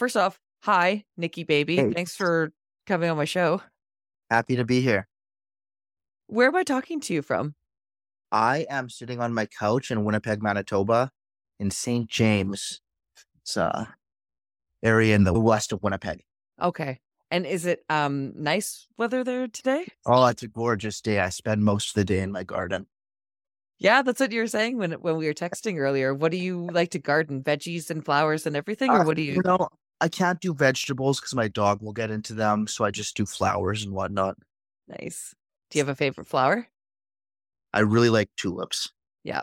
first off, hi, Nickybaby. Hey. Thanks for coming on my show. Happy to be here. Where am I talking to you from? I am sitting on my couch in Winnipeg, Manitoba, in St. James. It's a area in the west of Winnipeg. Okay. And is it um nice weather there today? Oh, it's a gorgeous day. I spend most of the day in my garden. Yeah, that's what you were saying when when we were texting earlier. What do you like to garden? Veggies and flowers and everything, or Uh, what do you? You know, I can't do vegetables because my dog will get into them. So I just do flowers and whatnot. Nice. Do you have a favorite flower? I really like tulips. Yeah.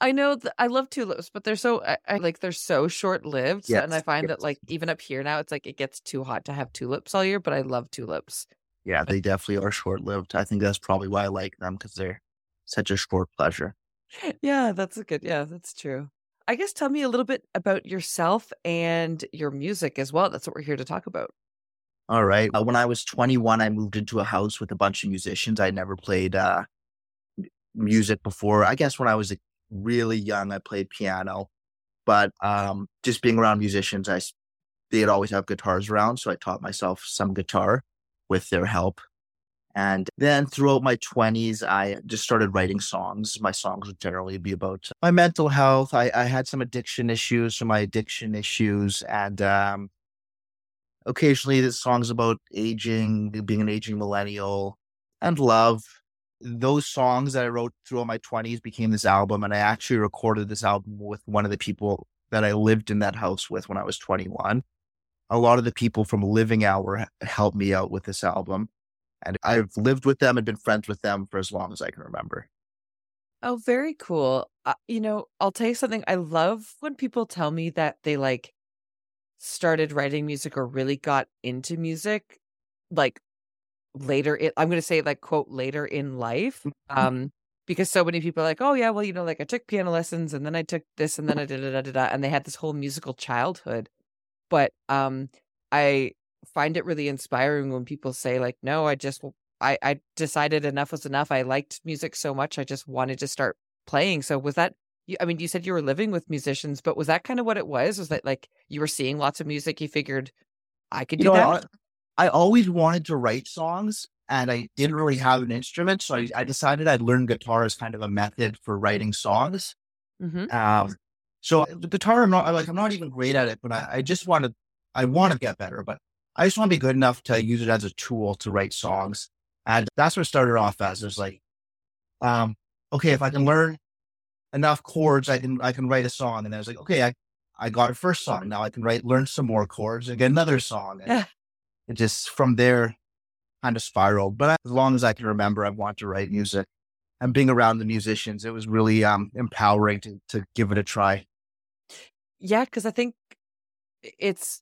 I know th- I love tulips, but they're so I, I like they're so short lived, and I Yes, find that like even up here now, it's like it gets too hot to have tulips all year. But I love tulips. Yeah, they definitely are short lived. I think that's probably why I like them because they're such a short pleasure. Yeah, that's a good. Yeah, that's true. I guess tell me a little bit about yourself and your music as well. That's what we're here to talk about. All right. Uh, when I was 21, I moved into a house with a bunch of musicians. I never played uh, music before. I guess when I was really young, I played piano, but um, just being around musicians, I they'd always have guitars around, so I taught myself some guitar with their help. And then throughout my 20s, I just started writing songs. My songs would generally be about my mental health. I, I had some addiction issues, so my addiction issues, and um, occasionally the songs about aging, being an aging millennial, and love. Those songs that I wrote throughout my 20s became this album, and I actually recorded this album with one of the people that I lived in that house with when I was 21. A lot of the people from Living Hour helped me out with this album, and I've lived with them and been friends with them for as long as I can remember. Oh, very cool. Uh, you know, I'll tell you something. I love when people tell me that they like started writing music or really got into music like later it I'm going to say like quote later in life um because so many people are like oh yeah well you know like I took piano lessons and then I took this and then I did da, da, da, da, and they had this whole musical childhood but um I find it really inspiring when people say like no I just I I decided enough was enough I liked music so much I just wanted to start playing so was that you, I mean you said you were living with musicians but was that kind of what it was was that like you were seeing lots of music you figured I could do You know, that I, I always wanted to write songs and I didn't really have an instrument. So I, I decided I'd learn guitar as kind of a method for writing songs. hmm Um, so the guitar, I'm not like, I'm not even great at it, but I, I just want to, I want to get better, but I just want to be good enough to use it as a tool to write songs. And that's what it started off as. It was like, um, okay, if I can learn enough chords, I can, I can write a song. And I was like, okay, I, I got a first song. Now I can write, learn some more chords and get another song. And it just from there kind of spiraled. But as long as I can remember, I want to write music. And being around the musicians, it was really um, empowering to, to give it a try. Yeah, because I think it's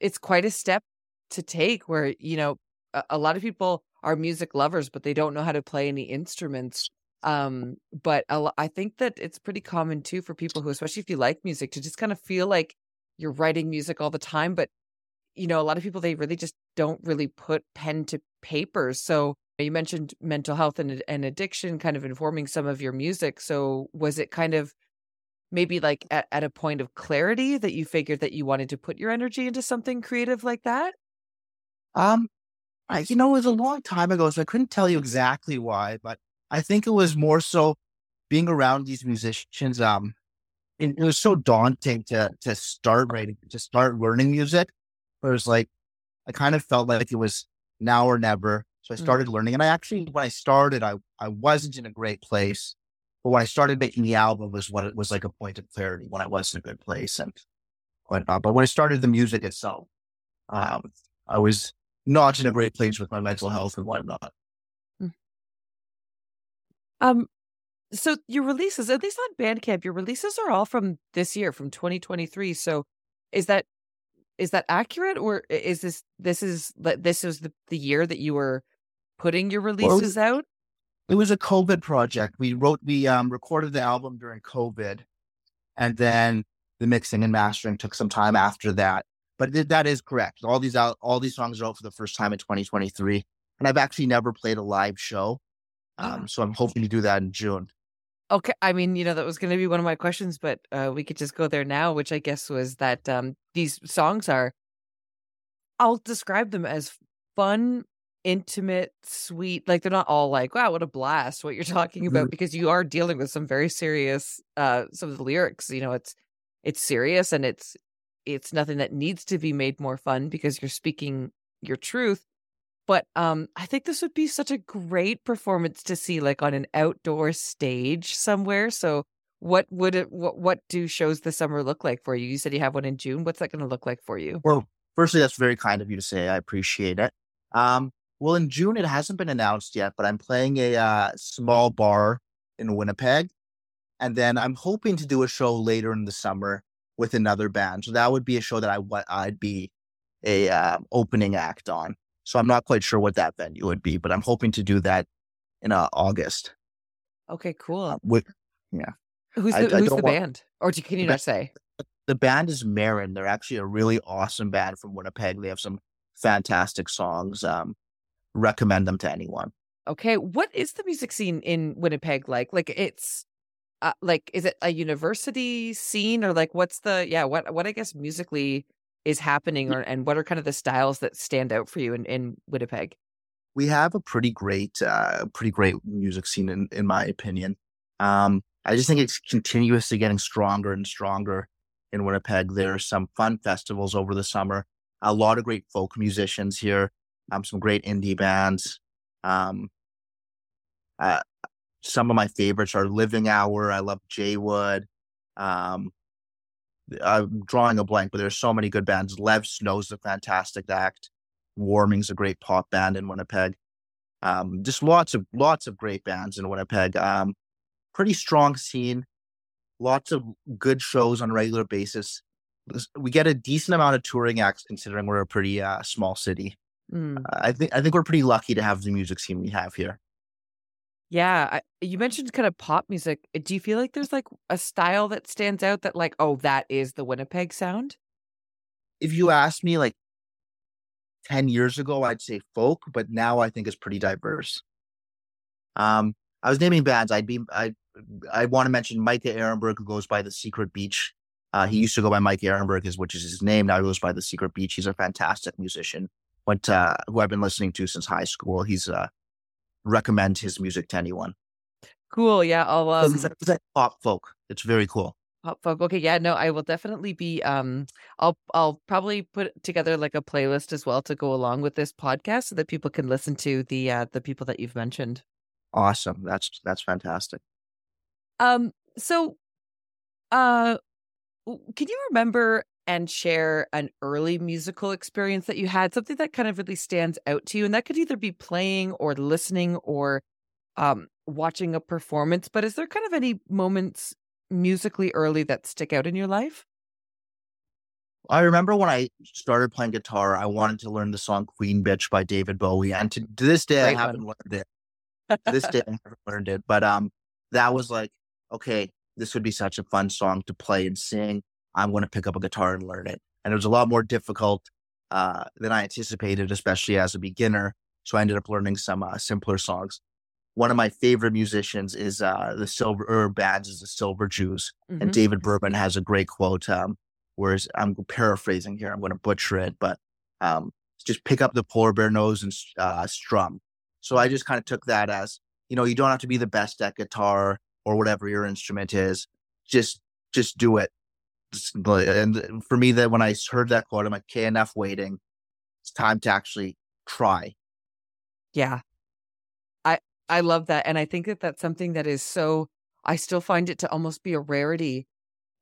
it's quite a step to take where, you know, a, a lot of people are music lovers, but they don't know how to play any instruments. Um, but a I think that it's pretty common too for people who, especially if you like music, to just kind of feel like you're writing music all the time. But you know, a lot of people they really just don't really put pen to paper. So you mentioned mental health and and addiction kind of informing some of your music. So was it kind of maybe like at, at a point of clarity that you figured that you wanted to put your energy into something creative like that? Um, I, you know, it was a long time ago, so I couldn't tell you exactly why, but I think it was more so being around these musicians. Um, it, it was so daunting to to start writing, to start learning music. But it was like I kind of felt like it was now or never. So I Mm. started learning, and I actually, when I started, I I wasn't in a great place. But when I started making the album, was what it was like a point of clarity when I was in a good place and whatnot. But when I started the music itself, um, I was not in a great place with my mental health and whatnot. Um, so your releases, at least on Bandcamp, your releases are all from this year, from 2023. So is that is that accurate, or is this this is this is the, the year that you were putting your releases out? It was a COVID project. We wrote, we um, recorded the album during COVID, and then the mixing and mastering took some time after that. But th- that is correct. All these out, all these songs are out for the first time in 2023, and I've actually never played a live show. Um, Ah. so I'm hoping to do that in June. Okay, I mean, you know, that was going to be one of my questions, but uh, we could just go there now, which I guess was that um, these songs are, I'll describe them as fun, intimate, sweet. Like they're not all like, wow, what a blast, what you're talking about, Mhm. because you are dealing with some very serious, uh, some of the lyrics. You know, it's it's serious and it's it's nothing that needs to be made more fun because you're speaking your truth but, um, I think this would be such a great performance to see, like, on an outdoor stage somewhere, so what would it what what do shows this summer look like for you? You said you have one in June, what's that gonna look like for you? Well, firstly, that's very kind of you to say. I appreciate it. Um, well, in June, it hasn't been announced yet, but I'm playing a uh, small bar in Winnipeg. And then I'm hoping to do a show later in the summer with another band. So that would be a show that I what I'd be a uh, opening act on. So I'm not quite sure what that venue would be, but I'm hoping to do that in uh, August. Okay, cool. Uh, with, Who's the I who's don't the band? Or can you not say? the band is Marin. They're actually a really awesome band from Winnipeg. They have some fantastic songs. Um, recommend them to anyone. Okay, what is the music scene in Winnipeg like? Like, it's, uh, like, is it a university scene or, like, what's the yeah, what what I guess musically is happening or and what are kind of the styles that stand out for you in in Winnipeg? we have a pretty great, uh, pretty great music scene in, in my opinion. Um, I just think it's continuously getting stronger and stronger in Winnipeg. There are some fun festivals over the summer. A lot of great folk musicians here. Um, some great indie bands. Um, uh, some of my favorites are Living Hour. I love Jaywood. Um, I'm drawing a blank, but there's so many good bands. Lev Snowe's a fantastic act. Warming's a great pop band in Winnipeg. Um, just lots of lots of great bands in Winnipeg. Um, pretty strong scene. Lots of good shows on a regular basis. We get a decent amount of touring acts considering we're a pretty uh, small city. Mm. I think I think we're pretty lucky to have the music scene we have here. Yeah, I, you mentioned kind of pop music. Uh, Do you feel like there's like a style that stands out that like, oh, that is the Winnipeg sound? If you asked me like ten years ago, I'd say folk, but now I think it's pretty diverse. Um, I was naming bands. I'd be I I want to mention Micah Erenberg, who goes by the Secret Beach. Uh, he used to go by Mike Erenberg, is which is his name. Now he goes by the Secret Beach. He's a fantastic musician. Went uh, who I've been listening to since high school. He's uh, recommend his music to anyone. Cool. Yeah, I'll um It's, it's like pop folk. It's very cool. pop folk. Okay, yeah, no, I will definitely be um I'll I'll probably put together like a playlist as well to go along with this podcast so that people can listen to the uh the people that you've mentioned. Awesome. That's that's fantastic. Um so uh can you remember and share an early musical experience that you had something that kind of really stands out to you and that could either be playing or listening or um watching a performance but is there kind of any moments musically early that stick out in your life I remember when I started playing guitar, I wanted to learn the song Queen Bitch by David Bowie. And to, to this day, Great I haven't learned it. To this day, I haven't learned it. But um, that was like, okay, this would be such a fun song to play and sing. I'm going to pick up a guitar and learn it. And it was a lot more difficult uh, than I anticipated, especially as a beginner. So I ended up learning some uh, simpler songs. One of my favorite musicians is uh, the Silver or bands is the Silver Jews Mhm. and David Berman has a great quote. Um, whereas I'm paraphrasing here, I'm going to butcher it, but um, just pick up the polar bear nose and uh, strum. So I just kind of took that as you know, you don't have to be the best at guitar or whatever your instrument is. Just just do it. And for me, that when I heard that quote, I'm like, okay, enough waiting. It's time to actually try. Yeah. I I love that and I think that that's something that is so I still find it to almost be a rarity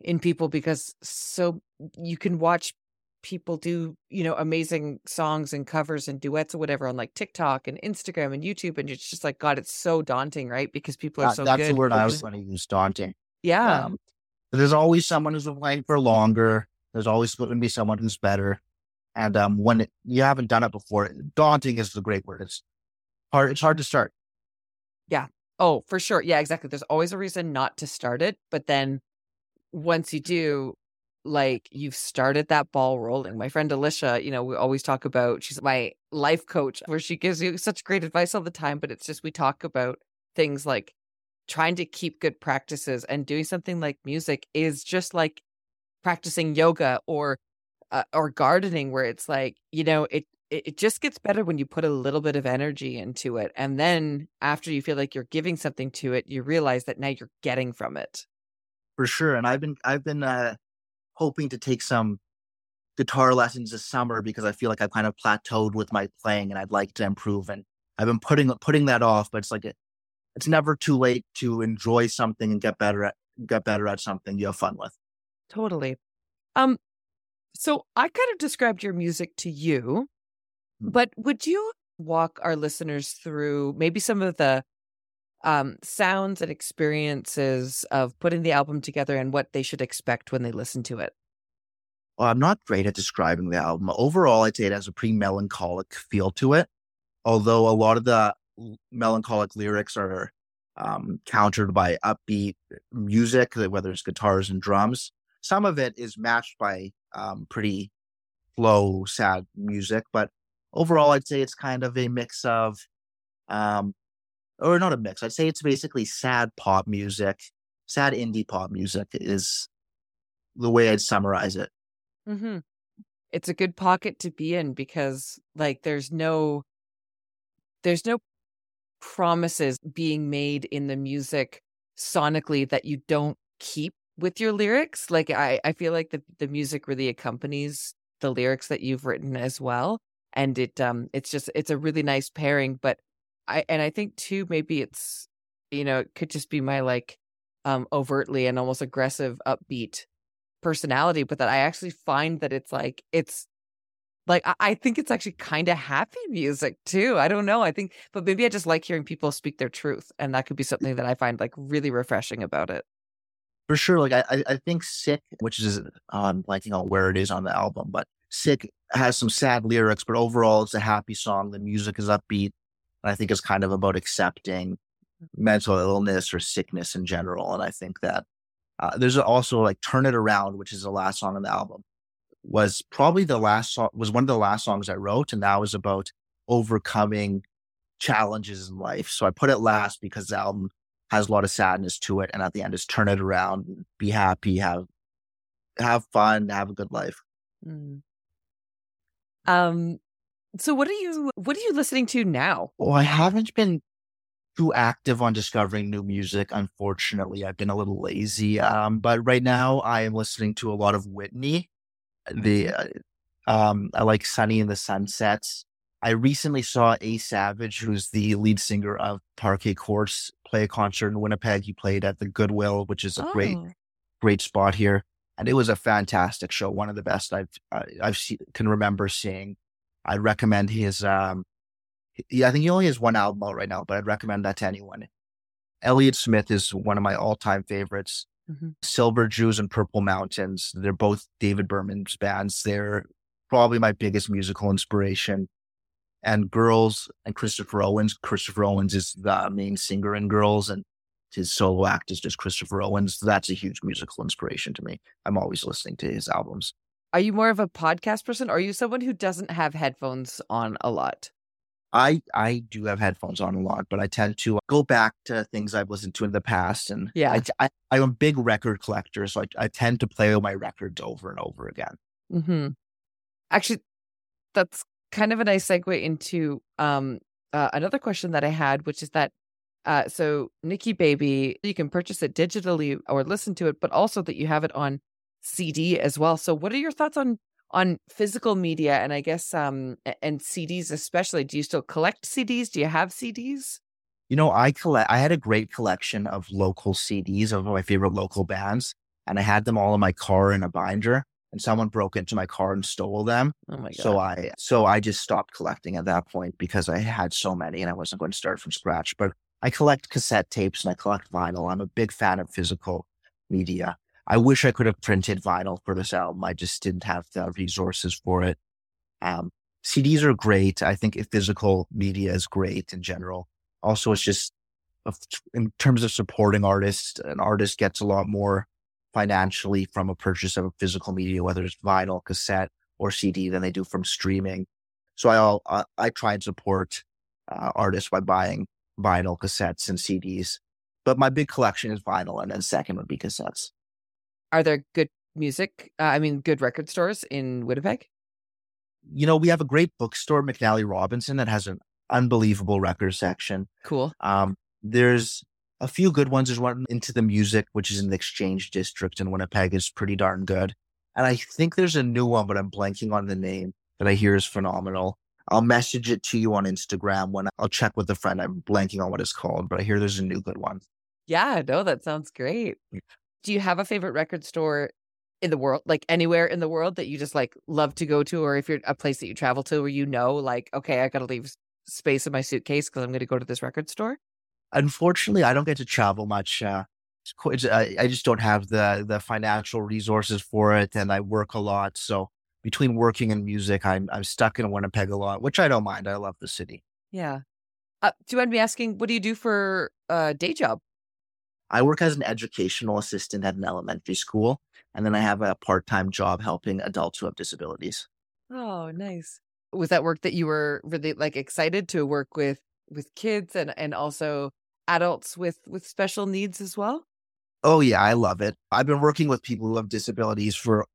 in people because so you can watch people do, you know, amazing songs and covers and duets or whatever on like TikTok and Instagram and YouTube and it's just like god it's so daunting, right? Because people are That- so that's good. the word I was going to use, daunting. Yeah. Um, there's always someone who's been playing for longer. There's always going to be someone who's better. And um, when it, you haven't done it before, daunting is the great word. It's hard. It's hard to start. Yeah. Oh, for sure. Yeah, exactly. There's always a reason not to start it, but then once you do, like you've started that ball rolling. My friend Alicia, you know, we always talk about she's my life coach where she gives you such great advice all the time, but it's just we talk about things like trying to keep good practices and doing something like music is just like practicing yoga or uh, or gardening where it's like you know it it just gets better when you put a little bit of energy into it and then after you feel like you're giving something to it you realize that now you're getting from it. For sure and i've been i've been uh hoping to take some guitar lessons this summer because i feel like i've kind of plateaued with my playing and i'd like to improve and i've been putting putting that off but it's like a, it's never too late to enjoy something and get better at get better at something you have fun with. Totally. Um so I kind of described your music to you, hmm. but would you walk our listeners through maybe some of the um, sounds and experiences of putting the album together and what they should expect when they listen to it? Well, I'm not great at describing the album. Overall, I'd say it has a pretty melancholic feel to it. Although a lot of the melancholic lyrics are um, countered by upbeat music, whether it's guitars and drums. Some of it is matched by um, pretty slow, sad music, but overall, I'd say it's kind of a mix of, um, or not a mix. I'd say it's basically sad pop music, sad indie pop music is the way I'd summarize it. Mm-hmm. It's a good pocket to be in because, like, there's no, there's no promises being made in the music sonically that you don't keep with your lyrics. Like I, I feel like the, the music really accompanies the lyrics that you've written as well. And it um it's just it's a really nice pairing. But I and I think too maybe it's you know, it could just be my like um overtly and almost aggressive upbeat personality, but that I actually find that it's like it's like I, think it's actually kind of happy music too. I don't know. I think, but maybe I just like hearing people speak their truth, and that could be something that I find like really refreshing about it. For sure. Like I, I think "Sick," which is I'm blanking on where it is on the album, but "Sick" has some sad lyrics, but overall it's a happy song. The music is upbeat, and I think it's kind of about accepting mental illness or sickness in general. And I think that uh, there's also like "Turn It Around," which is the last song on the album was probably the last song was one of the last songs I wrote, and that was about overcoming challenges in life. So I put it last because the album has a lot of sadness to it, and at the end is turn it around, be happy, have have fun, have a good life. Mm. Um. So what are you what are you listening to now? Well, I haven't been too active on discovering new music. Unfortunately, I've been a little lazy. Um, but right now I am listening to a lot of Whitney the uh, um, I like Sonny and the Sunsets. I recently saw A Savage, who's the lead singer of Parquet Courts, play a concert in Winnipeg. He played at the Goodwill, which is a oh. great, great spot here, and it was a fantastic show. One of the best I've uh, I've seen, can remember seeing. I'd recommend his. Um, he, I think he only has one album out right now, but I'd recommend that to anyone. Elliott Smith is one of my all-time favorites. Mm-hmm. Silver Jews and Purple Mountains. They're both David Berman's bands. They're probably my biggest musical inspiration. And Girls and Christopher Owens. Christopher Owens is the main singer in Girls, and his solo act is just Christopher Owens. That's a huge musical inspiration to me. I'm always listening to his albums. Are you more of a podcast person? Or are you someone who doesn't have headphones on a lot? I I do have headphones on a lot, but I tend to go back to things I've listened to in the past. And yeah, I, I, am a big record collector, so I, I tend to play my records over and over again. Mm-hmm. Actually, that's kind of a nice segue into um, uh, another question that I had, which is that uh, so Nickybaby, you can purchase it digitally or listen to it, but also that you have it on CD as well. So, what are your thoughts on on physical media and I guess um and CDs especially. Do you still collect CDs? Do you have CDs? You know, I collect I had a great collection of local CDs of my favorite local bands and I had them all in my car in a binder and someone broke into my car and stole them. Oh my god. So I so I just stopped collecting at that point because I had so many and I wasn't going to start from scratch. But I collect cassette tapes and I collect vinyl. I'm a big fan of physical media. I wish I could have printed vinyl for this album. I just didn't have the resources for it. Um, CDs are great. I think physical media is great in general. Also, it's just in terms of supporting artists, an artist gets a lot more financially from a purchase of a physical media, whether it's vinyl, cassette, or CD, than they do from streaming. So I I, I try and support uh, artists by buying vinyl cassettes and CDs but my big collection is vinyl, and then second would be cassettes. Are there good music? Uh, I mean, good record stores in Winnipeg? You know, we have a great bookstore, McNally Robinson, that has an unbelievable record section. Cool. Um, there's a few good ones. There's one into the music, which is in the Exchange District in Winnipeg, is pretty darn good. And I think there's a new one, but I'm blanking on the name that I hear is phenomenal. I'll message it to you on Instagram when I'll check with a friend. I'm blanking on what it's called, but I hear there's a new good one. Yeah, no, that sounds great. Do you have a favorite record store in the world, like anywhere in the world that you just like love to go to, or if you're a place that you travel to where you know, like, okay, I got to leave space in my suitcase because I'm going to go to this record store? Unfortunately, I don't get to travel much. Uh, I just don't have the the financial resources for it, and I work a lot. So between working and music, I'm I'm stuck in Winnipeg a lot, which I don't mind. I love the city. Yeah. Uh, do you mind me asking, what do you do for a day job? I work as an educational assistant at an elementary school, and then I have a part time job helping adults who have disabilities. Oh, nice. Was that work that you were really like excited to work with with kids and and also adults with with special needs as well? Oh yeah, I love it. I've been working with people who have disabilities for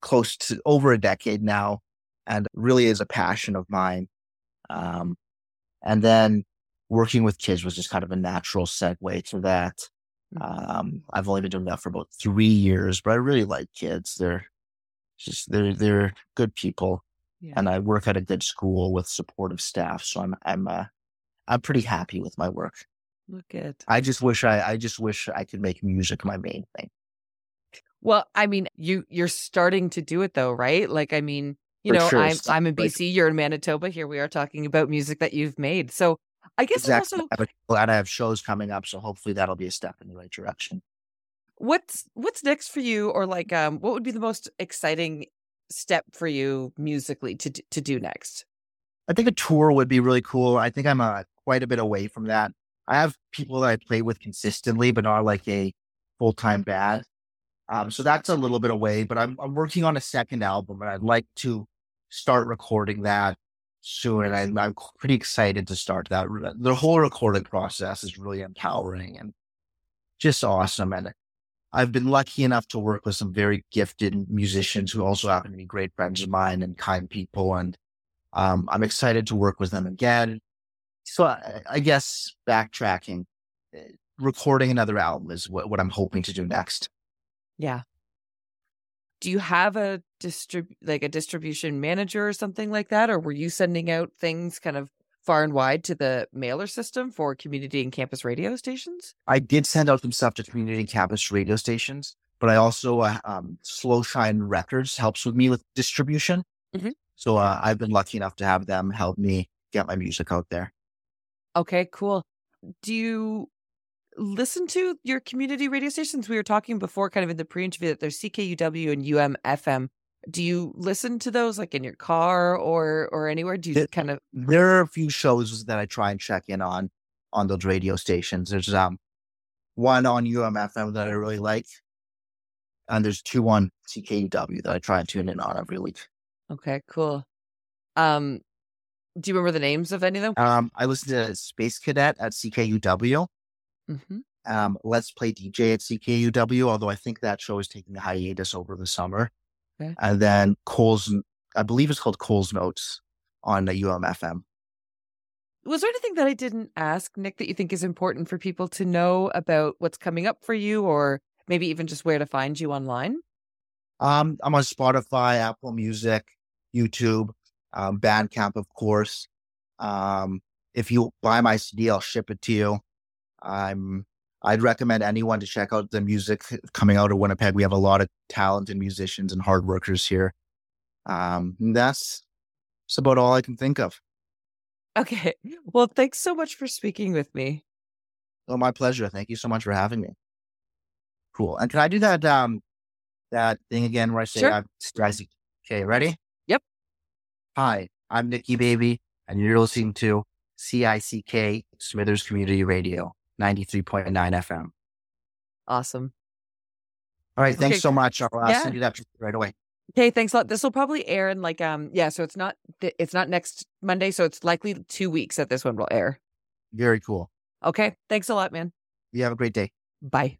close to over a decade now, and really is a passion of mine. Um, and then working with kids was just kind of a natural segue to that. Mm-hmm. Um, I've only been doing that for about three years, but I really like kids. They're just they're they're good people, yeah. and I work at a good school with supportive staff. So I'm I'm uh, I'm pretty happy with my work. Look at. I just wish I I just wish I could make music my main thing. Well, I mean, you you're starting to do it though, right? Like, I mean, you For know, sure. I'm I'm in BC, like, you're in Manitoba. Here we are talking about music that you've made. So I guess exactly. also I'm glad I have shows coming up, so hopefully that'll be a step in the right direction. What's what's next for you, or like, um, what would be the most exciting step for you musically to to do next? I think a tour would be really cool. I think I'm uh, quite a bit away from that. I have people that I play with consistently, but not like a full time band. Um, so that's a little bit away, but I'm, I'm working on a second album and I'd like to start recording that soon. And I'm, I'm pretty excited to start that. The whole recording process is really empowering and just awesome. And I've been lucky enough to work with some very gifted musicians who also happen to be great friends of mine and kind people. And um, I'm excited to work with them again. So I, I guess backtracking, eh, recording another album is what, what I'm hoping to do next. Yeah. Do you have a distrib like a distribution manager or something like that? Or were you sending out things kind of far and wide to the mailer system for community and campus radio stations? I did send out some stuff to community and campus radio stations, but I also, uh, um, Slow Shine Records helps with me with distribution. Mm-hmm. So uh, I've been lucky enough to have them help me get my music out there. Okay, cool. Do you listen to your community radio stations? We were talking before, kind of in the pre-interview, that there's CKUW and UMFM. Do you listen to those like in your car or or anywhere? Do you there, kind of? There are a few shows that I try and check in on on those radio stations. There's um one on UMFM that I really like, and there's two on CKUW that I try and tune in on every week. Okay, cool. Um, do you remember the names of any of them? Um, I listen to Space Cadet at CKUW. Mm-hmm. Um, Let's Play DJ at CKUW, although I think that show is taking a hiatus over the summer. Okay. And then Cole's, I believe it's called Cole's Notes on the UMFM. Was there anything that I didn't ask, Nick, that you think is important for people to know about what's coming up for you, or maybe even just where to find you online? Um, I'm on Spotify, Apple Music, YouTube, um, Bandcamp, of course. Um, if you buy my CD, I'll ship it to you. I'm I'd recommend anyone to check out the music coming out of Winnipeg. We have a lot of talented musicians and hard workers here. Um, that's that's about all I can think of. Okay. Well, thanks so much for speaking with me. Oh, my pleasure. Thank you so much for having me. Cool. And can I do that um that thing again where I say sure. I'm stressing? Okay, ready? Yep. Hi, I'm Nickybaby, and you're listening to CICK Smithers Community Radio. 93.9 FM. Awesome. All right. Thanks okay. so much. I'll uh, yeah. send you that right away. Okay, thanks a lot. This will probably air in like um yeah, so it's not it's not next Monday, so it's likely 2 weeks that this one will air. Very cool. Okay, thanks a lot, man. You have a great day. Bye.